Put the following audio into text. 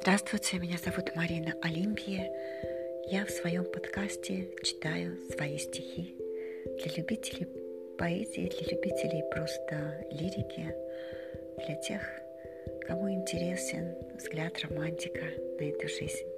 Здравствуйте, меня зовут Марина Олимпия. Я в своем подкасте читаю свои стихи для любителей поэзии, для любителей просто лирики, для тех, кому интересен взгляд романтика на эту жизнь.